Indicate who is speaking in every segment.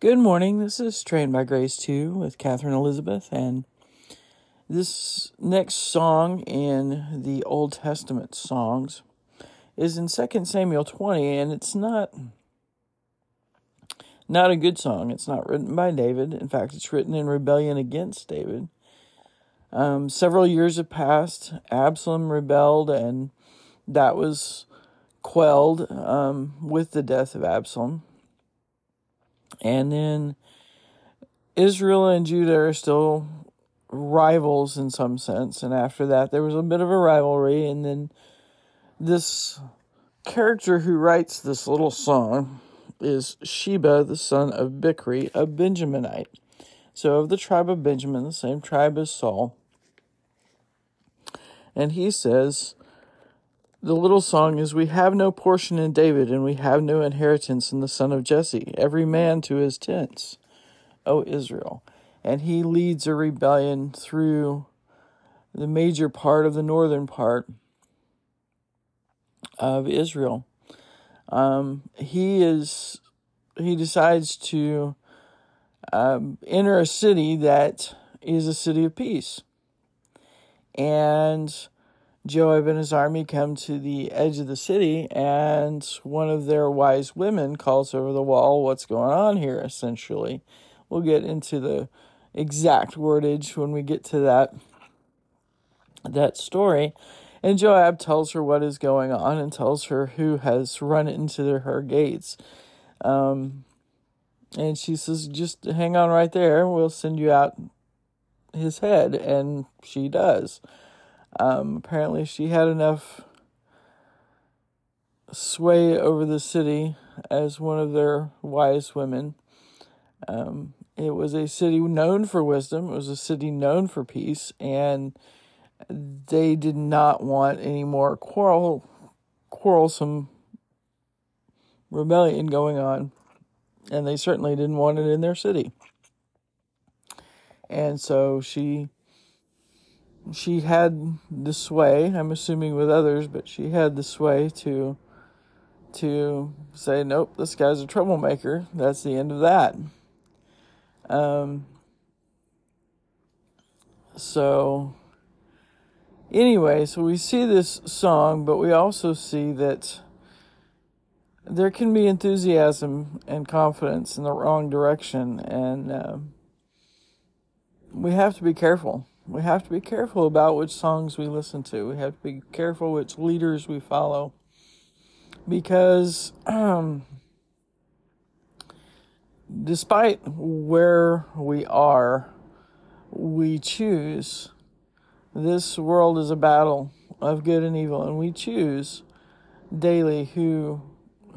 Speaker 1: Good morning. This is Trained by Grace 2 with Catherine Elizabeth, and this next song in the Old Testament songs is in 2 Samuel 20, and it's not not a good song. It's not written by David. In fact, it's written in rebellion against David. Um, several years have passed. Absalom rebelled, and that was quelled um, with the death of Absalom. And then Israel and Judah are still rivals in some sense. And after that, there was a bit of a rivalry. And then this character who writes this little song is Sheba, the son of Bichri, a Benjaminite. So, of the tribe of Benjamin, the same tribe as Saul. And he says, the little song is We have no portion in David, and we have no inheritance in the son of Jesse, every man to his tents, O Israel. And he leads a rebellion through the major part of the northern part of Israel. Um, he is he decides to um, enter a city that is a city of peace, and Joab and his army come to the edge of the city, and one of their wise women calls over the wall, What's going on here? essentially. We'll get into the exact wordage when we get to that that story. And Joab tells her what is going on and tells her who has run into the, her gates. Um, and she says, Just hang on right there. We'll send you out his head. And she does. Um, apparently, she had enough sway over the city as one of their wise women. Um, it was a city known for wisdom, it was a city known for peace, and they did not want any more quarrel, quarrelsome rebellion going on, and they certainly didn't want it in their city. And so she she had the sway, I'm assuming with others, but she had the sway to to say, nope, this guy's a troublemaker. That's the end of that. Um, so, anyway, so we see this song, but we also see that there can be enthusiasm and confidence in the wrong direction, and uh, we have to be careful we have to be careful about which songs we listen to. We have to be careful which leaders we follow. Because um, despite where we are, we choose. This world is a battle of good and evil, and we choose daily who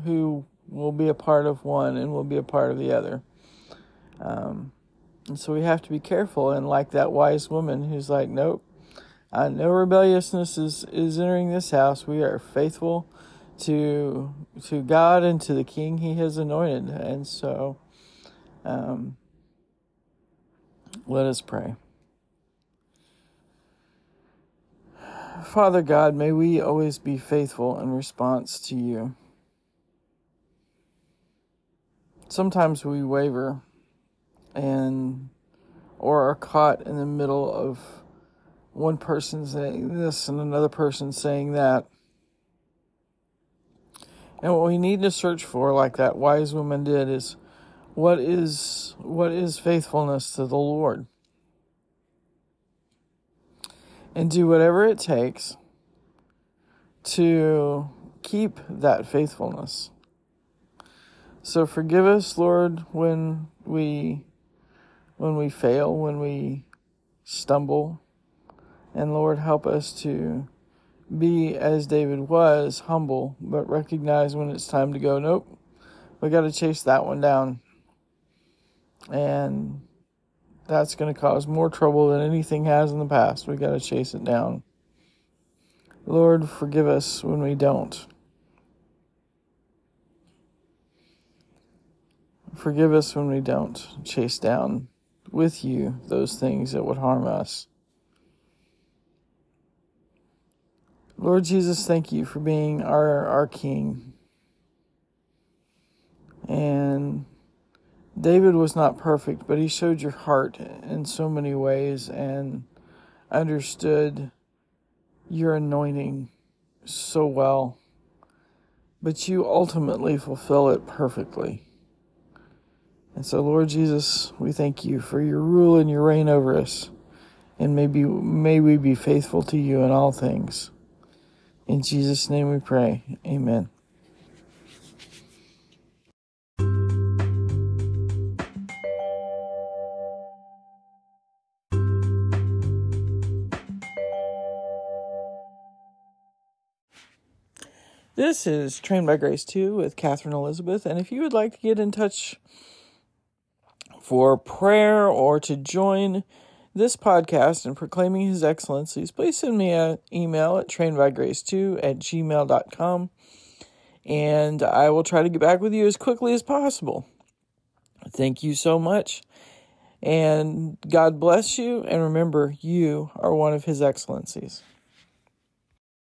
Speaker 1: who will be a part of one and will be a part of the other. Um, and so we have to be careful. And like that wise woman who's like, nope, uh, no rebelliousness is, is entering this house. We are faithful to to God and to the King He has anointed. And so, um, let us pray. Father God, may we always be faithful in response to you. Sometimes we waver and or are caught in the middle of one person saying this and another person saying that. And what we need to search for, like that wise woman did, is what is what is faithfulness to the Lord. And do whatever it takes to keep that faithfulness. So forgive us, Lord, when we when we fail, when we stumble. And Lord, help us to be as David was, humble, but recognize when it's time to go, nope, we got to chase that one down. And that's going to cause more trouble than anything has in the past. We got to chase it down. Lord, forgive us when we don't. Forgive us when we don't chase down with you those things that would harm us. Lord Jesus, thank you for being our, our King. And David was not perfect, but he showed your heart in so many ways and understood your anointing so well. But you ultimately fulfill it perfectly. And so, Lord Jesus, we thank you for your rule and your reign over us. And maybe may we be faithful to you in all things. In Jesus' name we pray. Amen. This is Trained by Grace 2 with Catherine Elizabeth. And if you would like to get in touch for prayer or to join this podcast in proclaiming his excellencies, please send me an email at trainedbygrace2 at gmail.com and I will try to get back with you as quickly as possible. Thank you so much. And God bless you. And remember, you are one of his excellencies.